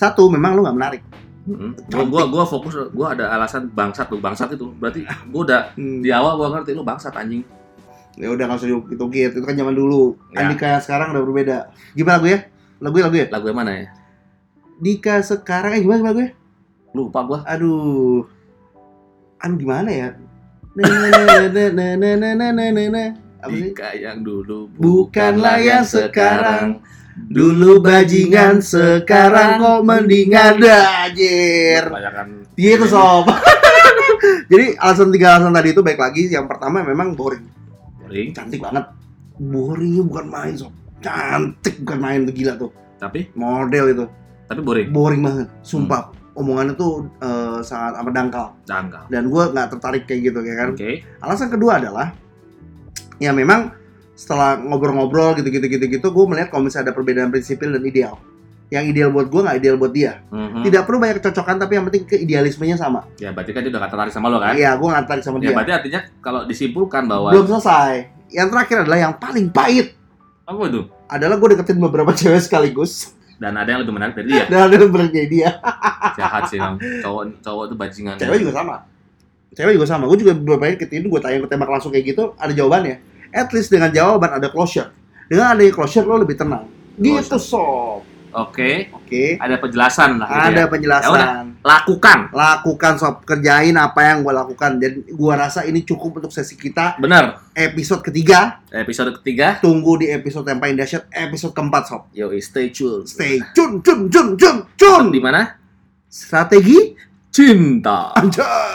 Satu, memang lu nggak menarik. Hmm. Gua, gua, fokus, gua ada alasan bangsat lu, bangsat itu. Berarti gua udah Hmm. di awal gua ngerti lu bangsat anjing. Ya udah nggak usah diungkit-ungkit. Itu kan zaman dulu. Ya. Andika yang sekarang udah berbeda. Gimana lagu ya? lagu lagu ya lagu yang mana ya Dika sekarang eh gimana gimana gue lupa gua aduh an gimana ya Dika yang dulu bukanlah yang sekarang Dulu bajingan, sekarang kok mendingan dajir. Iya itu sob. Jadi alasan tiga alasan tadi itu baik lagi. Yang pertama memang boring. Boring. Cantik banget. Boringnya bukan main sob. Cantik bukan main tuh gila tuh. tapi Model itu. tapi boring. Boring banget. Sumpah. Omongannya tuh eh, sangat apa dangkal. Dangkal. Dan gue nggak tertarik kayak gitu ya kan. Oke. Alasan kedua adalah ya memang setelah ngobrol-ngobrol gitu-gitu gitu-gitu gue melihat kalau misalnya ada perbedaan prinsipil dan ideal. Yang ideal buat gue nggak ideal buat dia. Mhm. Tidak perlu banyak kecocokan tapi yang penting keidealismenya sama. Ya berarti kan dia udah gak tertarik sama lo kan? Iya, gue nggak tertarik sama Ya dia. berarti artinya kalau disimpulkan bahwa Belum selesai. Yang terakhir adalah yang paling pahit apa itu? adalah gue deketin beberapa cewek sekaligus Dan ada yang lebih menarik dari dia. dan ada yang berarti dia. Jahat sih emang. Cowok cowok itu bajingan. Cewek juga sama. Cewek juga sama. Gue juga beberapa kali ketin gue tanya gue tembak langsung kayak gitu ada jawabannya. At least dengan jawaban ada closure. Dengan adanya closure lo lebih tenang. Gitu sob. Oke. Oke. Ada penjelasan lah. gitu Ada ya. penjelasan. Lakukan. Lakukan sob, kerjain apa yang gue lakukan. Jadi gue rasa ini cukup untuk sesi kita Benar. episode ketiga. Episode ketiga. Tunggu di episode yang paling dahsyat, episode keempat sob. Yo, stay tune. Stay tune, tune, tune, tune, tune. Di mana? Strategi Cinta. anjay.